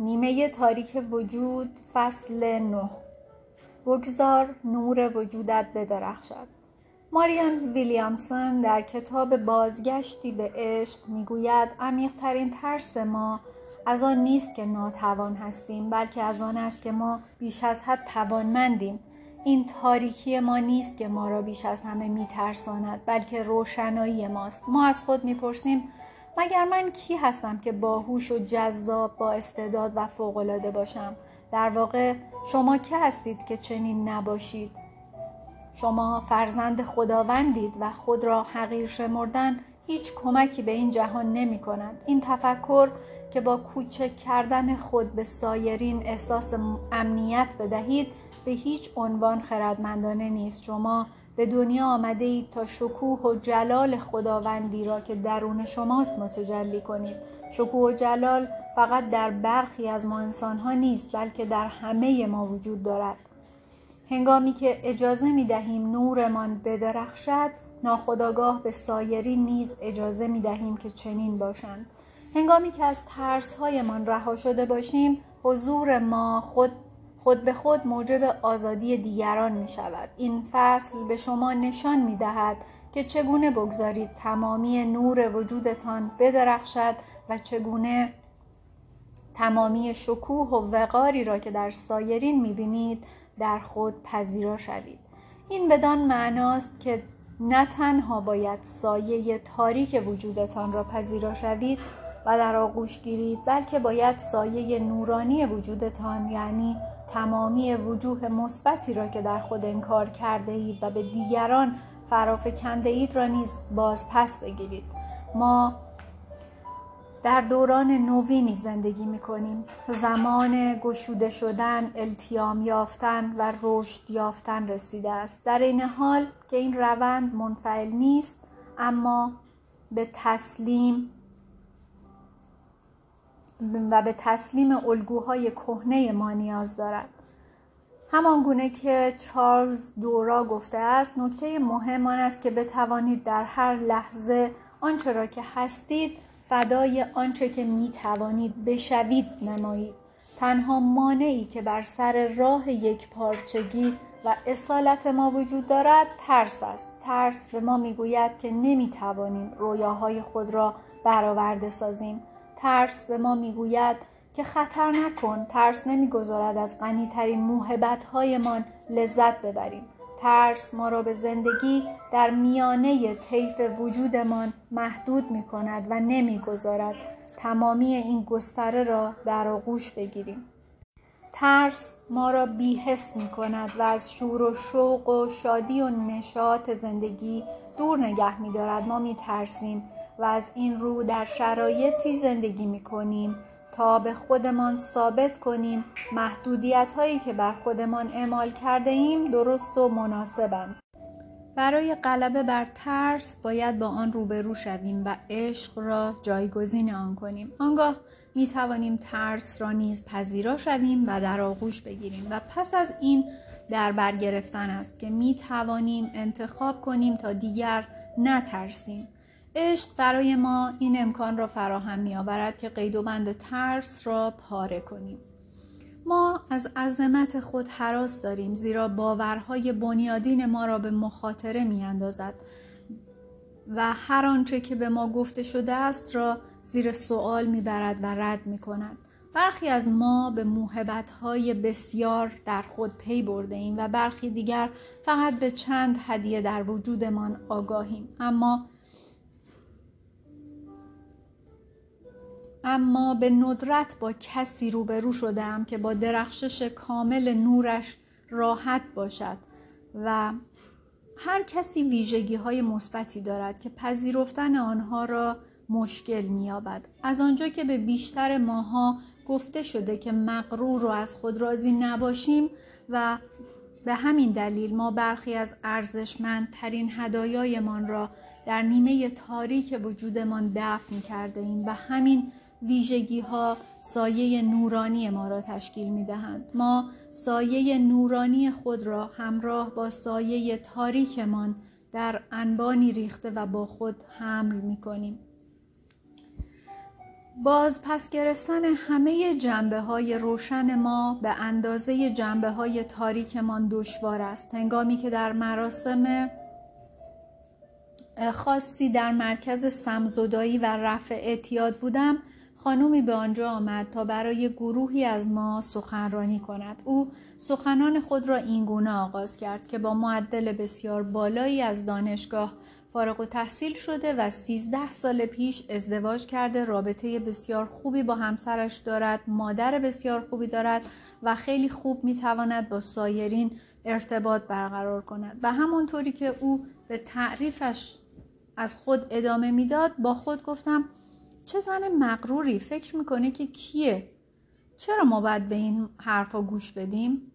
نیمه تاریک وجود فصل نه. بگذار نور وجودت بدرخشد. ماریان ویلیامسون در کتاب بازگشتی به عشق می‌گوید عمیقترین ترس ما از آن نیست که ناتوان هستیم بلکه از آن است که ما بیش از حد توانمندیم. این تاریکی ما نیست که ما را بیش از همه میترساند بلکه روشنایی ماست. ما از خود می‌پرسیم مگر من کی هستم که باهوش و جذاب با استعداد و فوقالعاده باشم؟ در واقع شما که هستید که چنین نباشید؟ شما فرزند خداوندید و خود را حقیر شمردن هیچ کمکی به این جهان نمی کند. این تفکر که با کوچک کردن خود به سایرین احساس امنیت بدهید به هیچ عنوان خردمندانه نیست. شما به دنیا آمده اید تا شکوه و جلال خداوندی را که درون شماست متجلی کنید. شکوه و جلال فقط در برخی از ما انسان ها نیست بلکه در همه ما وجود دارد. هنگامی که اجازه می دهیم نورمان بدرخشد ناخداگاه به سایری نیز اجازه می دهیم که چنین باشند. هنگامی که از ترس هایمان رها شده باشیم حضور ما خود خود به خود موجب آزادی دیگران می شود. این فصل به شما نشان می دهد که چگونه بگذارید تمامی نور وجودتان بدرخشد و چگونه تمامی شکوه و وقاری را که در سایرین می بینید در خود پذیرا شوید. این بدان معناست که نه تنها باید سایه تاریک وجودتان را پذیرا شوید و در آغوش گیرید بلکه باید سایه نورانی وجودتان یعنی تمامی وجوه مثبتی را که در خود انکار کرده اید و به دیگران فرافکنده اید را نیز باز پس بگیرید. ما در دوران نوینی زندگی می کنیم زمان گشوده شدن التیام یافتن و رشد یافتن رسیده است. در این حال که این روند منفعل نیست اما به تسلیم و به تسلیم الگوهای کهنه ما نیاز دارد. همان گونه که چارلز دورا گفته است نکته مهم آن است که بتوانید در هر لحظه آنچه را که هستید فدای آنچه که می توانید بشوید نمایید. تنها مانعی که بر سر راه یک پارچگی و اصالت ما وجود دارد ترس است. ترس به ما می‌گوید که نمی توانیم رویاهای خود را برآورده سازیم. ترس به ما می‌گوید که خطر نکن ترس نمی‌گذارد از غنیترین موهبتهایمان لذت ببریم. ترس ما را به زندگی در میانه طیف وجودمان محدود می کند و نمی‌گذارد. تمامی این گستره را در آغوش بگیریم. ترس ما را بیحس می کند و از شور و شوق و شادی و نشاط زندگی دور نگه می دارد ما می ترسیم و از این رو در شرایطی زندگی می کنیم تا به خودمان ثابت کنیم محدودیت هایی که بر خودمان اعمال کرده ایم درست و مناسبند. برای غلبه بر ترس باید با آن روبرو شویم و عشق را جایگزین آن کنیم. آنگاه می توانیم ترس را نیز پذیرا شویم و در آغوش بگیریم و پس از این در برگرفتن است که می توانیم انتخاب کنیم تا دیگر نترسیم عشق برای ما این امکان را فراهم می آورد که قید و بند ترس را پاره کنیم. ما از عظمت خود حراس داریم زیرا باورهای بنیادین ما را به مخاطره می اندازد و هر آنچه که به ما گفته شده است را زیر سوال می برد و رد می کند. برخی از ما به موهبتهای بسیار در خود پی برده ایم و برخی دیگر فقط به چند هدیه در وجودمان آگاهیم اما اما به ندرت با کسی روبرو شدم که با درخشش کامل نورش راحت باشد و هر کسی ویژگی های مثبتی دارد که پذیرفتن آنها را مشکل مییابد. از آنجا که به بیشتر ماها گفته شده که مغرور و از خود راضی نباشیم و به همین دلیل ما برخی از ارزشمندترین هدایایمان را در نیمه تاریک وجودمان دفن کرده ایم و همین ویژگی ها سایه نورانی ما را تشکیل می دهند. ما سایه نورانی خود را همراه با سایه تاریکمان در انبانی ریخته و با خود حمل می کنیم. باز پس گرفتن همه جنبه های روشن ما به اندازه جنبه های تاریکمان دشوار است هنگامی که در مراسم خاصی در مرکز سمزدایی و رفع اعتیاد بودم خانومی به آنجا آمد تا برای گروهی از ما سخنرانی کند. او سخنان خود را اینگونه آغاز کرد که با معدل بسیار بالایی از دانشگاه فارغ و تحصیل شده و سیزده سال پیش ازدواج کرده رابطه بسیار خوبی با همسرش دارد مادر بسیار خوبی دارد و خیلی خوب می‌تواند با سایرین ارتباط برقرار کند. و همانطوری که او به تعریفش از خود ادامه می‌داد با خود گفتم چه زن مغروری فکر می‌کنه که کیه چرا ما باید به این حرفا گوش بدیم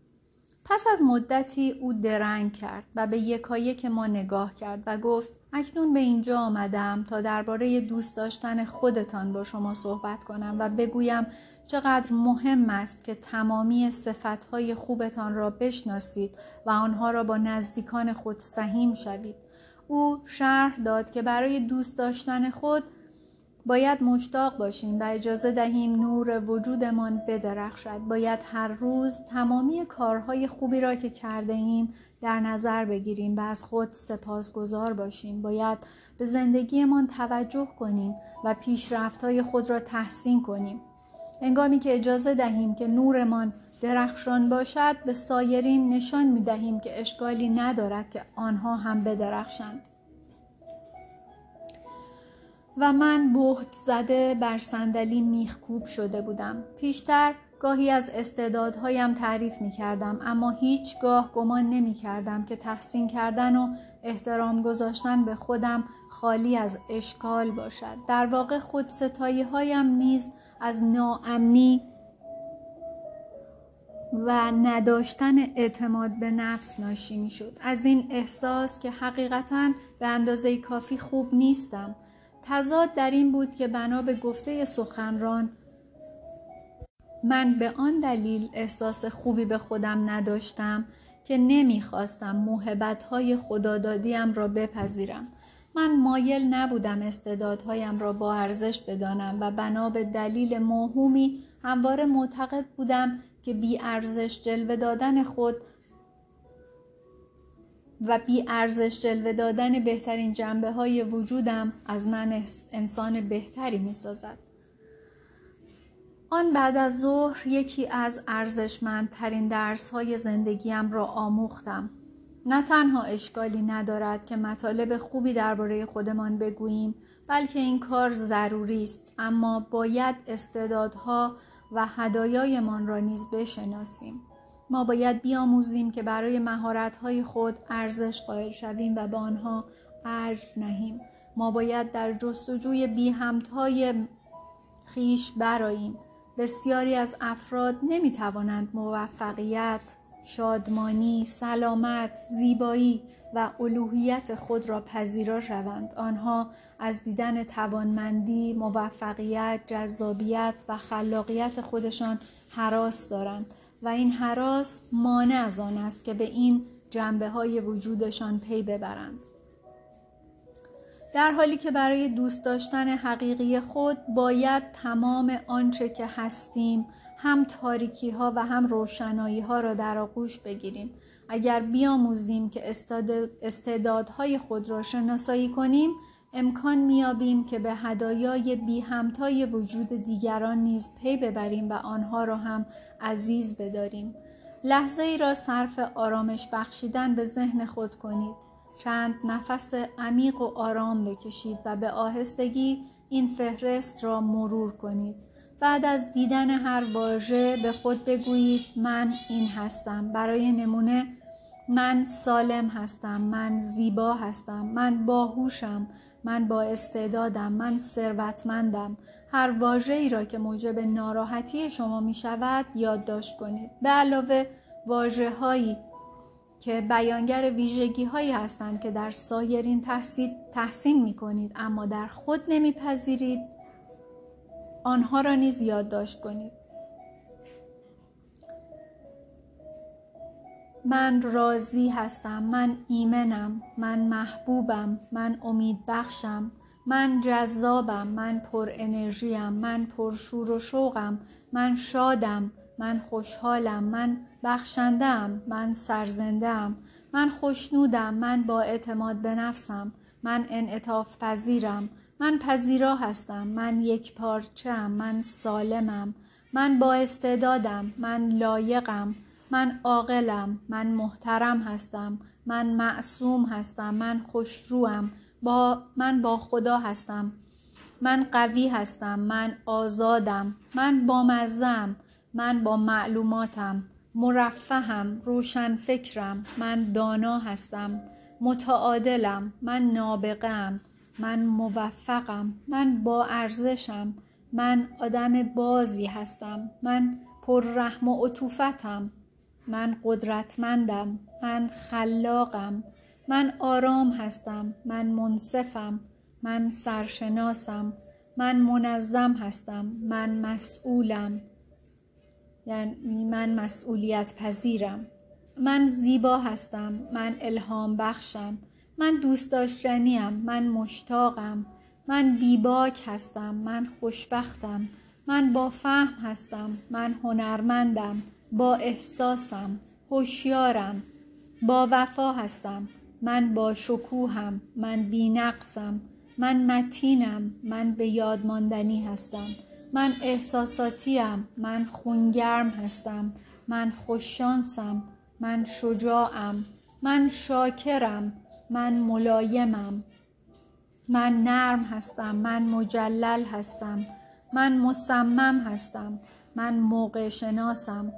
پس از مدتی او درنگ کرد و به یکایک ما نگاه کرد و گفت اکنون به اینجا آمدم تا درباره دوست داشتن خودتان با شما صحبت کنم و بگویم چقدر مهم است که تمامی صفتهای خوبتان را بشناسید و آنها را با نزدیکان خود سهیم شوید. او شرح داد که برای دوست داشتن خود باید مشتاق باشیم و اجازه دهیم نور وجودمان بدرخشد. باید هر روز تمامی کارهای خوبی را که کرده ایم در نظر بگیریم و از خود سپاسگزار باشیم. باید به زندگیمان توجه کنیم و پیشرفتهای خود را تحسین کنیم. انگامی که اجازه دهیم که نورمان درخشان باشد به سایرین نشان می دهیم که اشکالی ندارد که آنها هم بدرخشند. و من بهت زده بر صندلی میخکوب شده بودم. پیشتر گاهی از استعدادهایم تعریف می کردم اما هیچگاه گمان نمی کردم که تحسین کردن و احترام گذاشتن به خودم خالی از اشکال باشد. در واقع خود ستایی هایم نیز از ناامنی و نداشتن اعتماد به نفس ناشی می شد. از این احساس که حقیقتا به اندازه کافی خوب نیستم. تضاد در این بود که بنا به گفته سخنران من به آن دلیل احساس خوبی به خودم نداشتم که نمی‌خواستم موهبتهای خدادادیم را بپذیرم. من مایل نبودم استعدادهایم را با ارزش بدانم و بنا به دلیل موهومی همواره معتقد بودم که بی ارزش جلوه دادن خود و بی ارزش جلوه دادن بهترین جنبه های وجودم از من انسان بهتری می سازد. آن بعد از ظهر یکی از ارزشمندترین درس های زندگیم را آموختم. نه تنها اشکالی ندارد که مطالب خوبی درباره خودمان بگوییم بلکه این کار ضروری است اما باید استعدادها و هدایایمان را نیز بشناسیم ما باید بیاموزیم که برای مهارت‌های خود ارزش قائل شویم و به آنها ارج نهیم. ما باید در جستجوی بی همتای خیش براییم. بسیاری از افراد نمی توانند موفقیت، شادمانی، سلامت، زیبایی و الوهیت خود را پذیرا شوند. آنها از دیدن توانمندی، موفقیت، جذابیت و خلاقیت خودشان حراس دارند. و این حراس مانع از آن است که به این جنبه های وجودشان پی ببرند. در حالی که برای دوست داشتن حقیقی خود باید تمام آنچه که هستیم هم تاریکی ها و هم روشنایی ها را در آغوش بگیریم اگر بیاموزیم که استعدادهای خود را شناسایی کنیم امکان میابیم که به هدایای بی همتای وجود دیگران نیز پی ببریم و آنها را هم عزیز بداریم. لحظه ای را صرف آرامش بخشیدن به ذهن خود کنید. چند نفس عمیق و آرام بکشید و به آهستگی این فهرست را مرور کنید. بعد از دیدن هر واژه به خود بگویید من این هستم. برای نمونه من سالم هستم من زیبا هستم من باهوشم من با استعدادم من ثروتمندم. هر واژه ای را که موجب ناراحتی شما می شود یادداشت کنید. به علاوه واژه هایی که بیانگر ویژگی هایی هستند که در سایرین تحسین, تحسین می کنید اما در خود نمیپذیرید آنها را نیز یادداشت کنید. من راضی هستم من ایمنم من محبوبم من امید بخشم من جذابم من پر انرژیم من پر شور و شوقم من شادم من خوشحالم من بخشندم من سرزندم من خوشنودم من با اعتماد به نفسم من انعطاف پذیرم من پذیرا هستم من یک پارچم من سالمم من با استعدادم من لایقم. من عاقلم من محترم هستم من معصوم هستم من خوشروم با من با خدا هستم. من قوی هستم من آزادم. من با مزم من با معلوماتم. مرفهم روشن فکرم من دانا هستم. متعادلم. من نابغم من موفقم. من با ارزشم. من آدم بازی هستم. من پر رحم و عطوفتم. من قدرتمندم من خلاقم من آرام هستم من منصفم من سرشناسم من منظم هستم من مسئولم. یعنی من مسئولیت پذیرم. من زیبا هستم من الهام بخشم. من دوست داشتنیم من مشتاقم. من بیباک هستم من خوشبختم. من با فهم هستم من هنرمندم. با احساسم هوشیارم. با وفا هستم. من با شکوهم. من بینقصم. من متینم. من به یاد ماندنی هستم. من احساساتیم. من خونگرم هستم. من خوششانسم. من شجاعم. من شاکرم. من ملایمم. من نرم هستم. من مجلل هستم. من مصمم هستم. من موقع شناسم.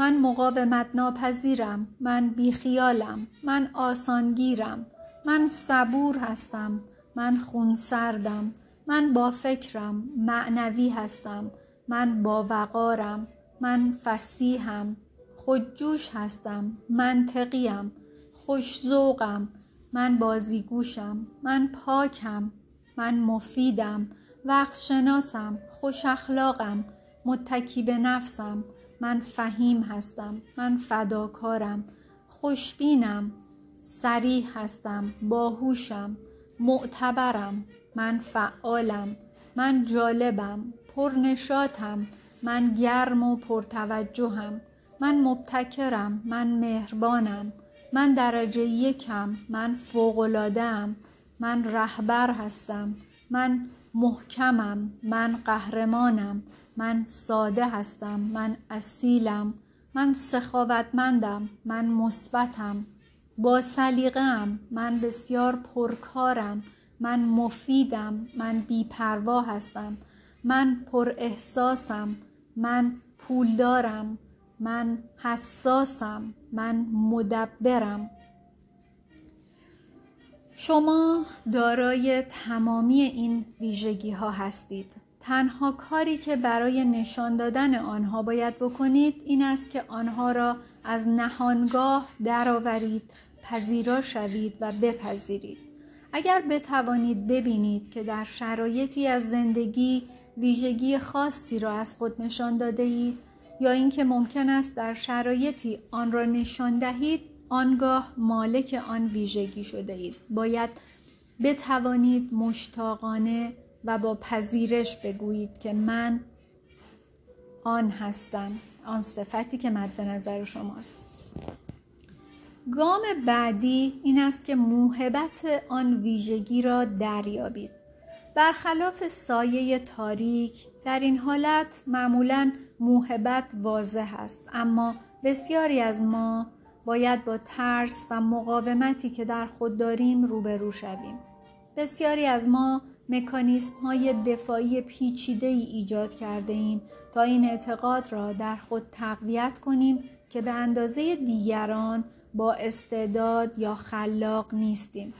من مقاومت ناپذیرم من بیخیالم من آسانگیرم من صبور هستم من خونسردم من با فکرم معنوی هستم من با وقارم من فسیحم خودجوش هستم منطقیم خوشذوقم من بازیگوشم من پاکم من مفیدم وقت شناسم خوش اخلاقم متکی به نفسم. من فهیم هستم من فداکارم خوشبینم سریح هستم باهوشم معتبرم من فعالم من جالبم پرنشاتم من گرم و پرتوجهم من مبتکرم من مهربانم من درجه یکم من فوقلادم من رهبر هستم من محکمم من قهرمانم من ساده هستم من اصیلم من سخاوتمندم من مثبتم. با سلیقه‌ام من بسیار پرکارم من مفیدم من بیپروا هستم. من پر احساسم من پولدارم من حساسم من مدبرم. شما دارای تمامی این ویژگی ها هستید. تنها کاری که برای نشان دادن آنها باید بکنید این است که آنها را از نهانگاه درآورید پذیرا شوید و بپذیرید. اگر بتوانید ببینید که در شرایطی از زندگی ویژگی خاصی را از خود نشان داده اید یا اینکه ممکن است در شرایطی آن را نشان دهید آنگاه مالک آن ویژگی شده اید باید بتوانید مشتاقانه و با پذیرش بگویید که من آن هستم آن صفتی که مد نظر شماست. گام بعدی این است که موهبت آن ویژگی را دریابید. برخلاف سایه تاریک در این حالت معمولا موهبت واضح است. اما بسیاری از ما باید با ترس و مقاومتی که در خود داریم روبرو شویم. بسیاری از ما مکانیسم های دفاعی پیچیده ای ایجاد کرده ایم تا این اعتقاد را در خود تقویت کنیم که به اندازه دیگران با استعداد یا خلاق نیستیم.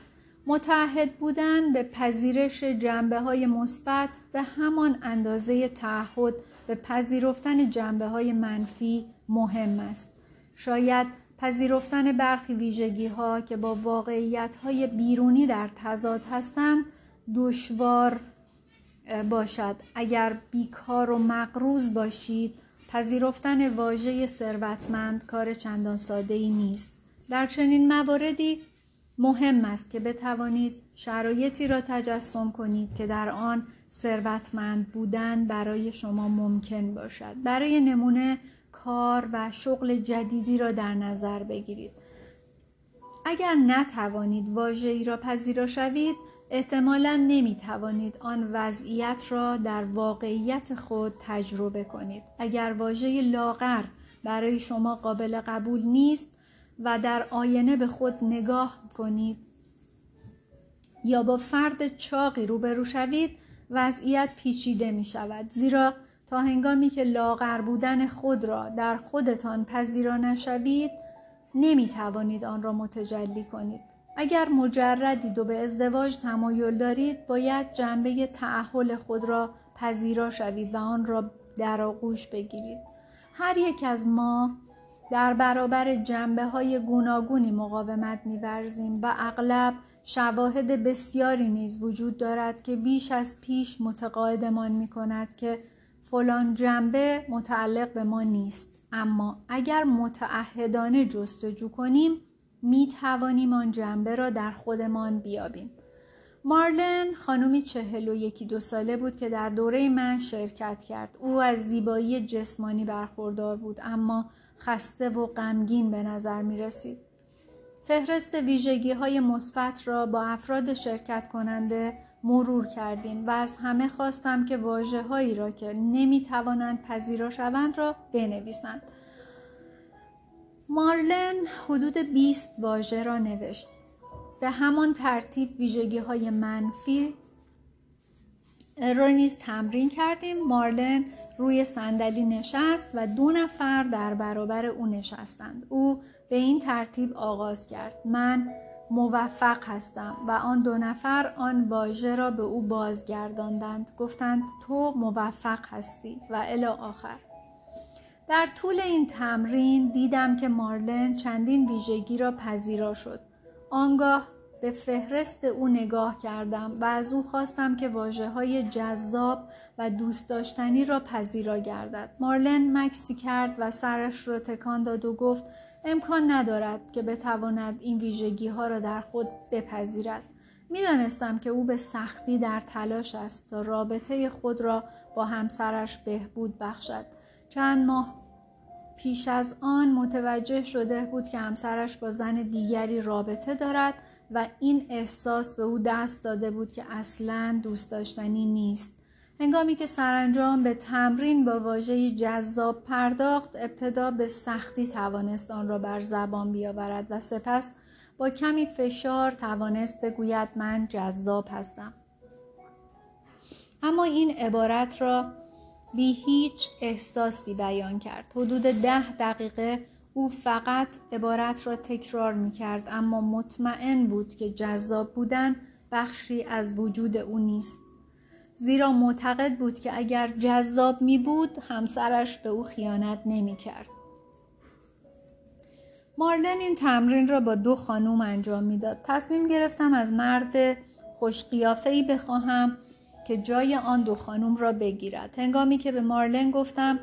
متعهد بودن به پذیرش جنبه های مثبت به همان اندازه تعهد به پذیرفتن جنبه های منفی مهم است. شاید پذیرفتن برخی ویژگی ها که با واقعیت های بیرونی در تضاد هستند دشوار باشد. اگر بیکار و مقروض باشید پذیرفتن واژه ثروتمند کار چندان ساده ای نیست. در چنین مواردی مهم است که بتوانید شرایطی را تجسم کنید که در آن ثروتمند بودن برای شما ممکن باشد. برای نمونه کار و شغل جدیدی را در نظر بگیرید. اگر نتوانید واژه ای را پذیرا شوید احتمالا نمی توانید آن وضعیت را در واقعیت خود تجربه کنید. اگر واژه لاغر برای شما قابل قبول نیست و در آینه به خود نگاه کنید یا با فرد چاقی روبرو شوید وضعیت پیچیده می شود زیرا تا هنگامی که لاغر بودن خود را در خودتان پذیرا نشوید نمی توانید آن را متجلی کنید. اگر مجردید و به ازدواج تمایل دارید باید جنبه تعهل خود را پذیرا شوید و آن را در آغوش بگیرید. هر یک از ما در برابر جنبه های گوناگونی مقاومت میورزیم و اغلب شواهد بسیاری نیز وجود دارد که بیش از پیش متقاعدمان می کند که فلان جنبه متعلق به ما نیست. اما اگر متعهدانه جستجو کنیم می توانیم آن جنبه را در خودمان بیابیم مارلن خانومی چهل و یکی دو ساله بود که در دوره من شرکت کرد او از زیبایی جسمانی برخوردار بود اما خسته و غمگین به نظر می رسید. فهرست ویژگی های مثبت را با افراد شرکت کننده مرور کردیم و از همه خواستم که واجه هایی را که نمی توانند پذیرا شوند را بنویسند. مارلن حدود 20 واژه را نوشت. به همان ترتیب ویژگی های منفی را نیز تمرین کردیم. مارلن روی صندلی نشست و دو نفر در برابر او نشستند. او به این ترتیب آغاز کرد. من موفق هستم و آن دو نفر آن واژه را به او بازگرداندند گفتند تو موفق هستی و الی آخر در طول این تمرین دیدم که مارلن چندین ویژگی را پذیرا شد آنگاه به فهرست او نگاه کردم و از او خواستم که واجه های جذاب و دوست داشتنی را پذیرا گردد. مارلن مکسی کرد و سرش را تکان داد و گفت امکان ندارد که بتواند این ویژگی ها را در خود بپذیرد. می‌دانستم که او به سختی در تلاش است تا رابطه خود را با همسرش بهبود بخشد. چند ماه پیش از آن متوجه شده بود که همسرش با زن دیگری رابطه دارد و این احساس به او دست داده بود که اصلا دوست داشتنی نیست. هنگامی که سرانجام به تمرین با واژه جذاب پرداخت ابتدا به سختی توانست آن را بر زبان بیاورد و سپس با کمی فشار توانست بگوید من جذاب هستم اما این عبارت را بی هیچ احساسی بیان کرد حدود ده دقیقه او فقط عبارت را تکرار می کرد اما مطمئن بود که جذاب بودن بخشی از وجود او نیست زیرا معتقد بود که اگر جذاب می بود همسرش به او خیانت نمی کرد. مارلن این تمرین را با دو خانوم انجام می‌داد. تصمیم گرفتم از مرد خوش ای بخواهم که جای آن دو خانوم را بگیرد. هنگامی که به مارلن گفتم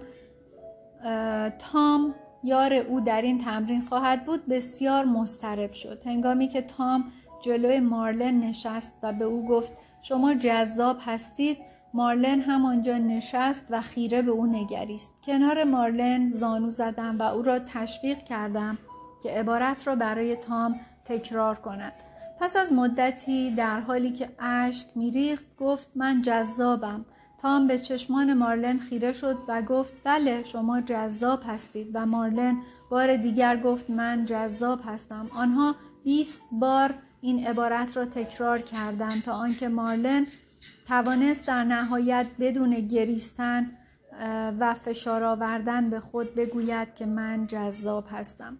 تام یار او در این تمرین خواهد بود بسیار مضطرب شد. هنگامی که تام جلوی مارلن نشست و به او گفت شما جذاب هستید مارلن همانجا نشست و خیره به او نگریست کنار مارلن زانو زدم و او را تشویق کردم که عبارت را برای تام تکرار کند پس از مدتی در حالی که اشک میریخت گفت من جذابم. تام به چشمان مارلن خیره شد و گفت بله شما جذاب هستید. و مارلن بار دیگر گفت من جذاب هستم. آنها 20 بار این عبارت را تکرار کردند تا آنکه مارلن توانست در نهایت بدون گریستن و فشار آوردن به خود بگوید که من جذاب هستم.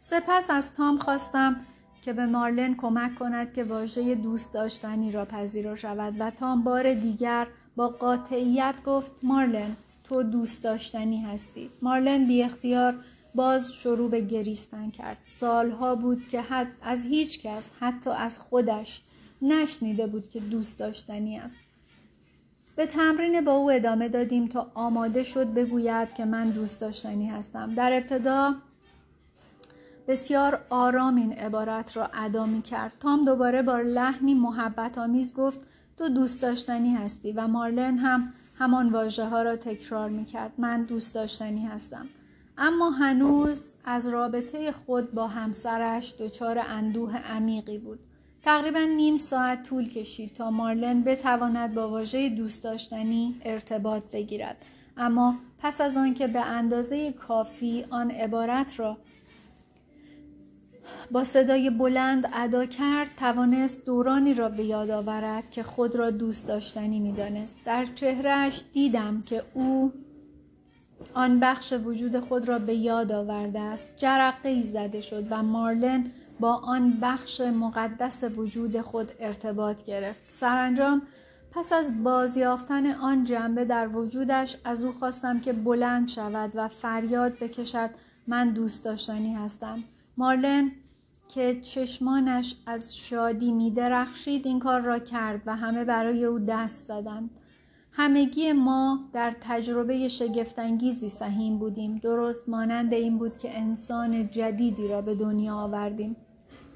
سپس از تام خواستم که به مارلن کمک کند که واژه دوست داشتنی را پذیرا شود و تام بار دیگر با قاطعیت گفت مارلن تو دوست داشتنی هستی. مارلن بی اختیار باز شروع به گریستن کرد. سالها بود که حد از هیچ کس حتی از خودش نشنیده بود که دوست داشتنی است. به تمرین با او ادامه دادیم تا آماده شد بگوید که من دوست داشتنی هستم. در ابتدا بسیار آرام این عبارت را ادا می کرد. تام دوباره با لحنی محبت آمیز گفت تو دوست داشتنی هستی و مارلن هم همان واژه ها را تکرار می کرد. من دوست داشتنی هستم. اما هنوز از رابطه خود با همسرش دچار اندوه عمیقی بود. تقریبا نیم ساعت طول کشید تا مارلن بتواند با واژه دوست داشتنی ارتباط بگیرد اما پس از آنکه به اندازه کافی آن عبارت را با صدای بلند ادا کرد توانست دورانی را به یاد آورد که خود را دوست داشتنی می‌دانست. در چهرهش دیدم که او آن بخش وجود خود را به یاد آورده است. جرقه ای زده شد و مارلن با آن بخش مقدس وجود خود ارتباط گرفت. سرانجام پس از بازیافتن آن جنبه در وجودش از او خواستم که بلند شود و فریاد بکشد من دوست داشتنی هستم. مارلن که چشمانش از شادی می درخشید این کار را کرد و همه برای او دست زدند. همگی ما در تجربه شگفتانگیزی سهیم بودیم. درست مانند این بود که انسان جدیدی را به دنیا آوردیم.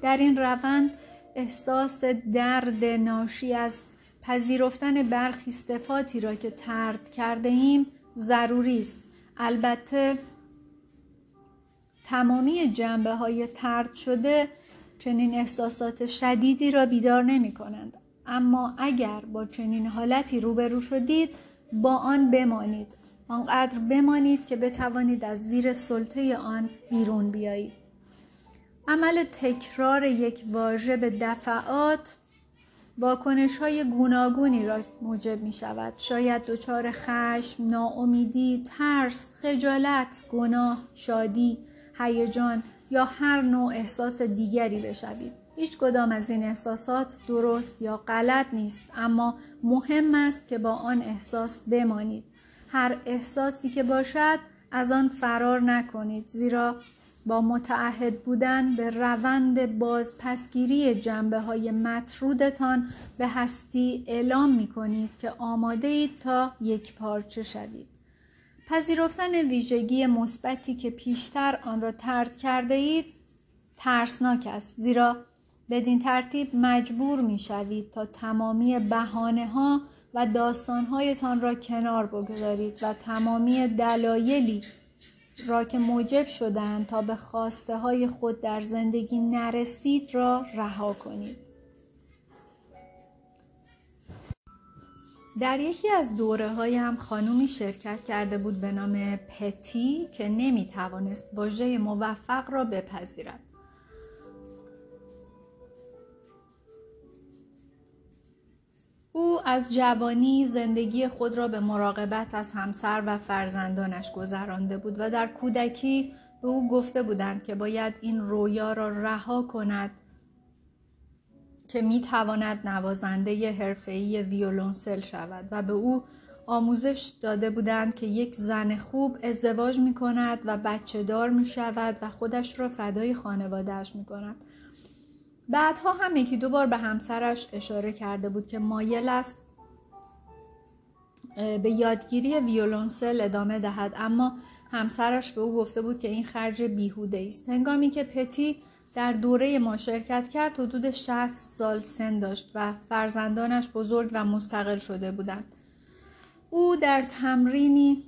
در این روند احساس درد ناشی از پذیرفتن برخی صفاتی را که ترد کرده ایم ضروری است. البته تمامی جنبه های ترد شده چنین احساسات شدیدی را بیدار نمی کنند. اما اگر با چنین حالتی روبرو شدید با آن بمانید آنقدر بمانید که بتوانید از زیر سلطه آن بیرون بیایید عمل تکرار یک واژه به دفعات واکنش های گوناگونی را موجب می شود. شاید دچار خشم، ناامیدی، ترس، خجالت، گناه، شادی، هیجان یا هر نوع احساس دیگری بشوید. هیچ کدام از این احساسات درست یا غلط نیست اما مهم است که با آن احساس بمانید. هر احساسی که باشد از آن فرار نکنید زیرا با متعهد بودن به روند بازپسگیری جنبه های مطرودتان به هستی اعلام می کنید که آماده اید تا یک پارچه شوید. پذیرفتن ویژگی مثبتی که پیشتر آن را ترد کرده اید ترسناک است زیرا بدین ترتیب مجبور می شوید تا تمامی بحانه ها و داستانهایتان را کنار بگذارید و تمامی دلایلی را که موجب شدند تا به خواسته های خود در زندگی نرسید را رها کنید. در یکی از دوره هایم خانومی شرکت کرده بود به نام پتی که نمی توانست واژه موفق را بپذیرد. او از جوانی زندگی خود را به مراقبت از همسر و فرزندانش گذرانده بود و در کودکی به او گفته بودند که باید این رویا را رها کند که می تواند نوازنده حرفه‌ای ویولونسل شود و به او آموزش داده بودند که یک زن خوب ازدواج می کند و بچه دار می شود و خودش را فدای خانوادهش می کند. بعدها هم یکی دو بار به همسرش اشاره کرده بود که مایل است به یادگیری ویولونسل ادامه دهد اما همسرش به او گفته بود که این خرج بیهوده است هنگامی که پتی در دوره ما شرکت کرد حدود 60 سال سن داشت و فرزندانش بزرگ و مستقل شده بودند. او در تمرینی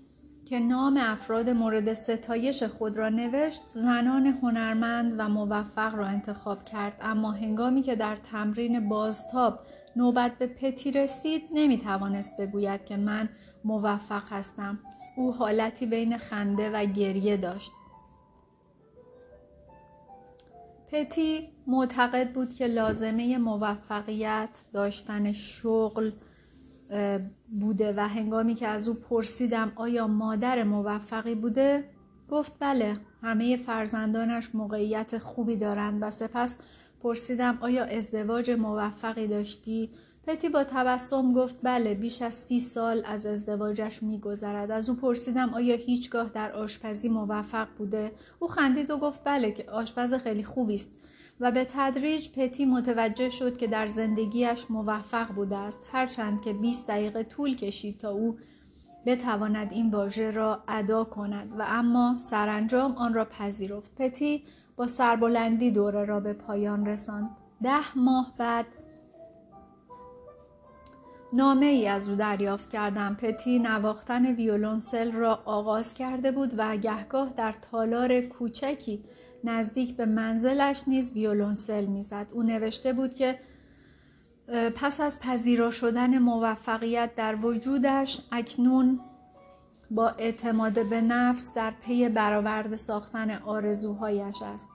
که نام افراد مورد ستایش خود را نوشت زنان هنرمند و موفق را انتخاب کرد. اما هنگامی که در تمرین بازتاب نوبت به پتی رسید نمی توانست بگوید که من موفق هستم. او حالتی بین خنده و گریه داشت. پتی معتقد بود که لازمه موفقیت داشتن شغل بوده و هنگامی که از او پرسیدم آیا مادر موفقی بوده گفت بله همه فرزندانش موقعیت خوبی دارند و سپس پرسیدم آیا ازدواج موفقی داشتی؟ پتی با تبسم گفت بله بیش از سی سال از ازدواجش میگذرد. از او پرسیدم آیا هیچگاه در آشپزی موفق بوده؟ او خندید و گفت بله که آشپز خیلی خوبی است. و به تدریج پتی متوجه شد که در زندگیش موفق بوده است. هرچند که 20 دقیقه طول کشید تا او بتواند این واژه را ادا کند و اما سرانجام آن را پذیرفت. پتی با سربلندی دوره را به پایان رساند. ده ماه بعد نامه ای از او دریافت کردم. پتی نواختن ویولونسل را آغاز کرده بود و گهگاه در تالار کوچکی نزدیک به منزلش نیز ویولونسل می‌زد. او نوشته بود که پس از پذیرا شدن موفقیت در وجودش اکنون با اعتماد به نفس در پی برآورده ساختن آرزوهایش است.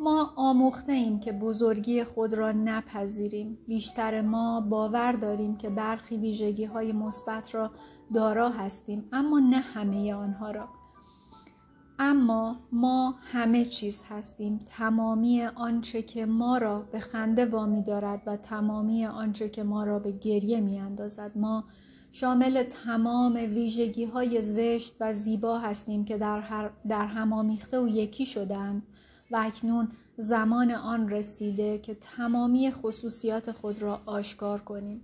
ما آموخته ایم که بزرگی خود را نپذیریم. بیشتر ما باور داریم که برخی ویژگی های مثبت را دارا هستیم اما نه همه آنها را. اما ما همه چیز هستیم. تمامی آنچه که ما را به خنده وامی دارد و تمامی آنچه که ما را به گریه می اندازد ما شامل تمام ویژگی های زشت و زیبا هستیم که در, هر در هم آمیخته و یکی شدند و اکنون زمان آن رسیده که تمامی خصوصیات خود را آشکار کنیم.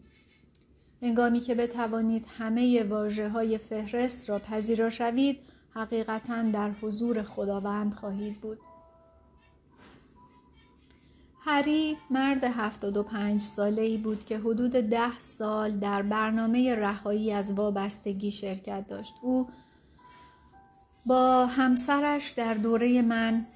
انگامی که بتوانید همه واجه های فهرست را پذیرا شوید حقیقتا در حضور خداوند خواهید بود. هری مرد 75 ساله ای بود که حدود ده سال در برنامه رهایی از وابستگی شرکت داشت. او با همسرش در دوره من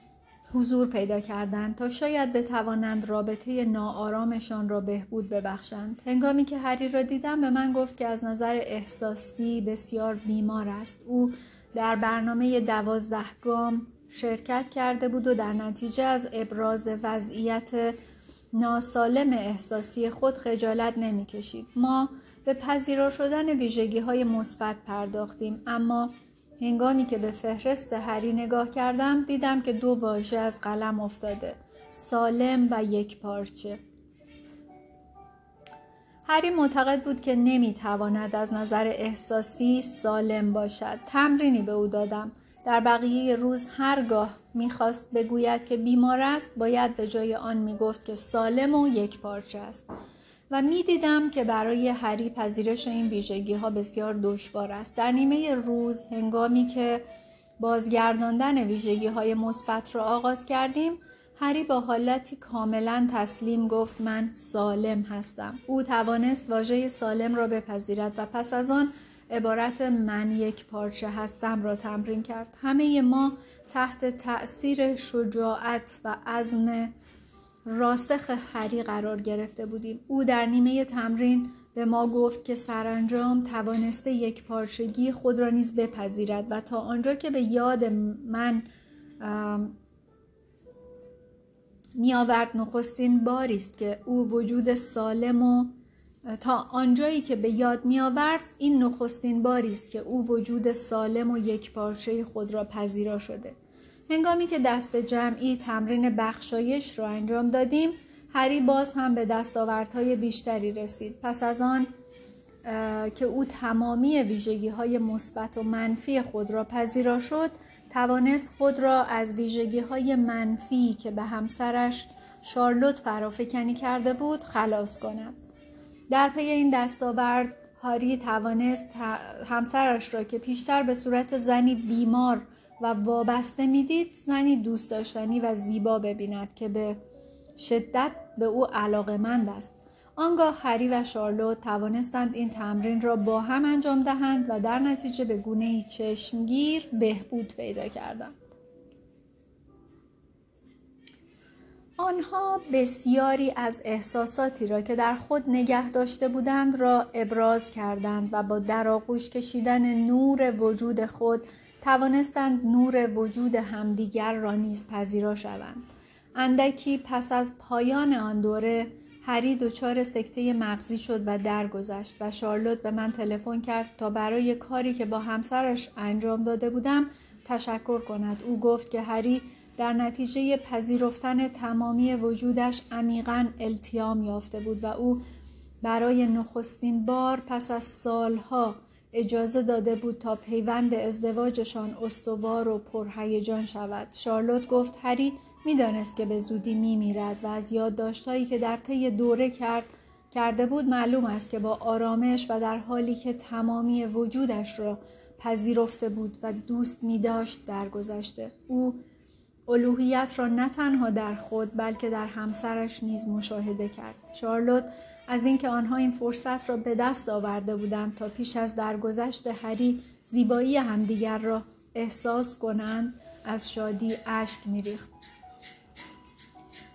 حضور پیدا کردند تا شاید بتوانند رابطه ناآرامشان را بهبود ببخشند. هنگامی که هری را دیدم به من گفت که از نظر احساسی بسیار بیمار است. او در برنامه دوازده گام شرکت کرده بود و در نتیجه از ابراز وضعیت ناسالم احساسی خود خجالت نمی کشید. ما به پذیرا شدن ویژگی های مثبت پرداختیم اما هنگامی که به فهرست هری نگاه کردم دیدم که دو واژه از قلم افتاده سالم و یک پارچه. هری معتقد بود که نمی‌تواند از نظر احساسی سالم باشد. تمرینی به او دادم. در بقیه روز هرگاه می‌خواست بگوید که بیمار است باید به جای آن می‌گفت که سالم و یک پارچه است. و می‌دیدم که برای هری پذیرش این ویژگی ها بسیار دشوار است. در نیمه روز هنگامی که بازگرداندن ویژگی های مثبت را آغاز کردیم هری با حالتی کاملا تسلیم گفت من سالم هستم. او توانست واژه سالم را بپذیرد و پس از آن عبارت من یک پارچه هستم را تمرین کرد. همه ما تحت تأثیر شجاعت و عزم راسخ هری قرار گرفته بودیم. او در نیمه تمرین به ما گفت که سرانجام توانسته یک پارچگی خود را نیز بپذیرد و تا آنجا که به یاد من می آورد نخستین باری است که او وجود سالم و تا آنجایی که به یاد می آورد این نخستین باری است که او وجود سالم و یک پارچه خود را پذیرا شده. هنگامی که دست جمعی تمرین بخشایش را انجام دادیم هری باز هم به دستاوردهای بیشتری رسید. پس از آن که او تمامی ویژگی های مثبت و منفی خود را پذیرا شد توانست خود را از ویژگی های منفی که به همسرش شارلوت فرافکنی کرده بود خلاص کند. در پی این دستاورد هاری توانست همسرش را که پیشتر به صورت زنی بیمار و وابسته می‌دید زنی دوست داشتنی و زیبا ببیند که به شدت به او علاقمند است. آنگاه هری و شارلوت توانستند این تمرین را با هم انجام دهند و در نتیجه به گونه چشمگیر بهبود پیدا کردند. آنها بسیاری از احساساتی را که در خود نگه داشته بودند را ابراز کردند و با درآغوش کشیدن نور وجود خود توانستند نور وجود همدیگر را نیز پذیرا شوند. اندکی پس از پایان آن دوره هری دچار سکته مغزی شد و درگذشت و شارلوت به من تلفن کرد تا برای کاری که با همسرش انجام داده بودم تشکر کند. او گفت که هری در نتیجه پذیرفتن تمامی وجودش عمیقا التیام یافته بود و او برای نخستین بار پس از سالها اجازه داده بود تا پیوند ازدواجشان استوار و پرهیجان شود. شارلوت گفت هری می‌دانست که به زودی میمیرد و از یادداشتهایی که در طی دوره کرد کرده بود معلوم است که با آرامش و در حالی که تمامی وجودش را پذیرفته بود و دوست می داشت درگذشته. او الوهیت را نه تنها در خود بلکه در همسرش نیز مشاهده کرد. شارلوت از اینکه آنها این فرصت را به دست آورده بودند تا پیش از درگذشت هری زیبایی همدیگر را احساس کنند از شادی اشک میریخت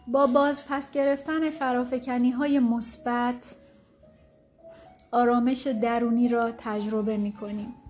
با باز پس گرفتن فرافکنی های مثبت آرامش درونی را تجربه می کنیم.